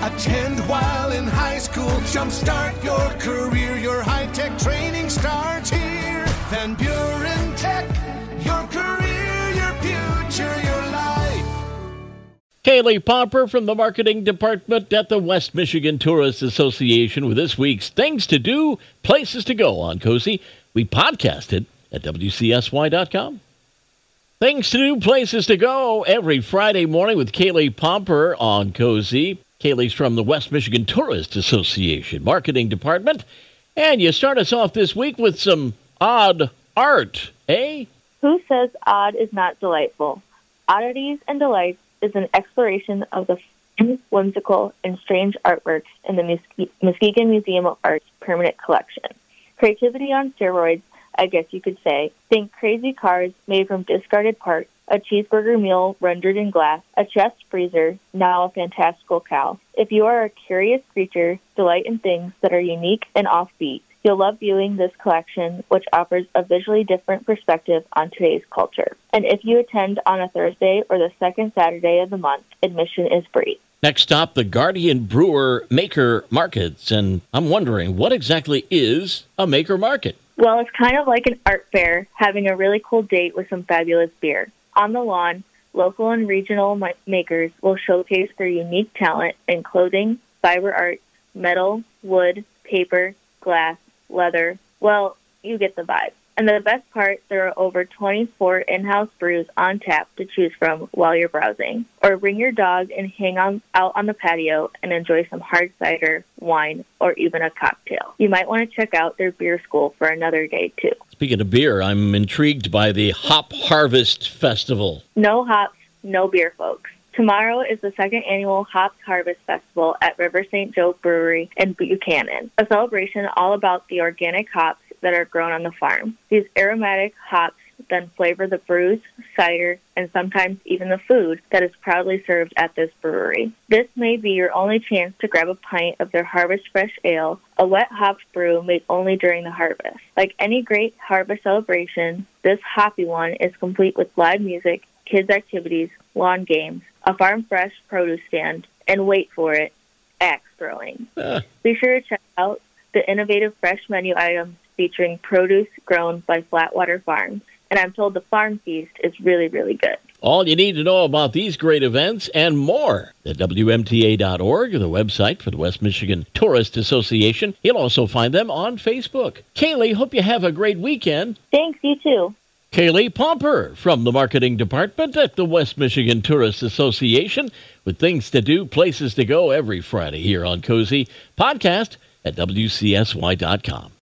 Attend while in high school. Jumpstart your career. Your high tech training starts here. Van Buren Tech. Your career, your future, your life. Kaylee Pomper from the marketing department at the West Michigan Tourist Association with this week's Things to Do, Places to Go on Cozy. We podcasted at WCSY.com. Things to do, places to go every Friday morning with Kaylee Pomper on Cozy. Kaylee's from the West Michigan Tourist Association Marketing Department. And you start us off this week with some odd art, eh? Who says odd is not delightful? Oddities and Delights is an exploration of the whimsical, and strange artworks in the Mus- Muskegon Museum of Art's permanent collection. Creativity on steroids, I guess you could say. Think crazy cars made from discarded parts, a cheeseburger meal rendered in glass, a chest freezer, now a fantastical cow. If you are a curious creature, delight in things that are unique and offbeat. You'll love viewing this collection, which offers a visually different perspective on today's culture. And if you attend on a Thursday or the second Saturday of the month, admission is free. Next stop, the Guardian Brewer Maker Markets. And I'm wondering, what exactly is a maker market? Well, it's kind of like an art fair, having a really cool date with some fabulous beer. On the lawn, local and regional ma- makers will showcase their unique talent in clothing, fiber art, metal, wood, paper, glass, leather. Well, you get the vibe. And the best part, there are over 24 in-house brews on tap to choose from while you're browsing. Or bring your dog and hang on, out on the patio and enjoy some hard cider, wine, or even a cocktail. You might want to check out their beer school for another day, too. Speaking of beer, I'm intrigued by the Hop Harvest Festival. No hops, no beer, folks. Tomorrow is the second annual Hops Harvest Festival at River St. Joe Brewery in Buchanan, a celebration all about the organic hops that are grown on the farm. These aromatic hops then flavor the brews, cider, and sometimes even the food that is proudly served at this brewery. This may be your only chance to grab a pint of their Harvest Fresh Ale, a wet hopped brew made only during the harvest. Like any great harvest celebration, this hoppy one is complete with live music, kids' activities, lawn games, a farm fresh produce stand, and wait for it, axe throwing. Ah. Be sure to check out the innovative fresh menu items featuring produce grown by Flatwater Farms. And I'm told the farm feast is really, really good. All you need to know about these great events and more at WMTA.org, the website for the West Michigan Tourist Association. You'll also find them on Facebook. Kaylee, hope you have a great weekend. Thanks, you too. Kaylee Pomper from the marketing department at the West Michigan Tourist Association with things to do, places to go every Friday here on Cozy Podcast at WCSY.com.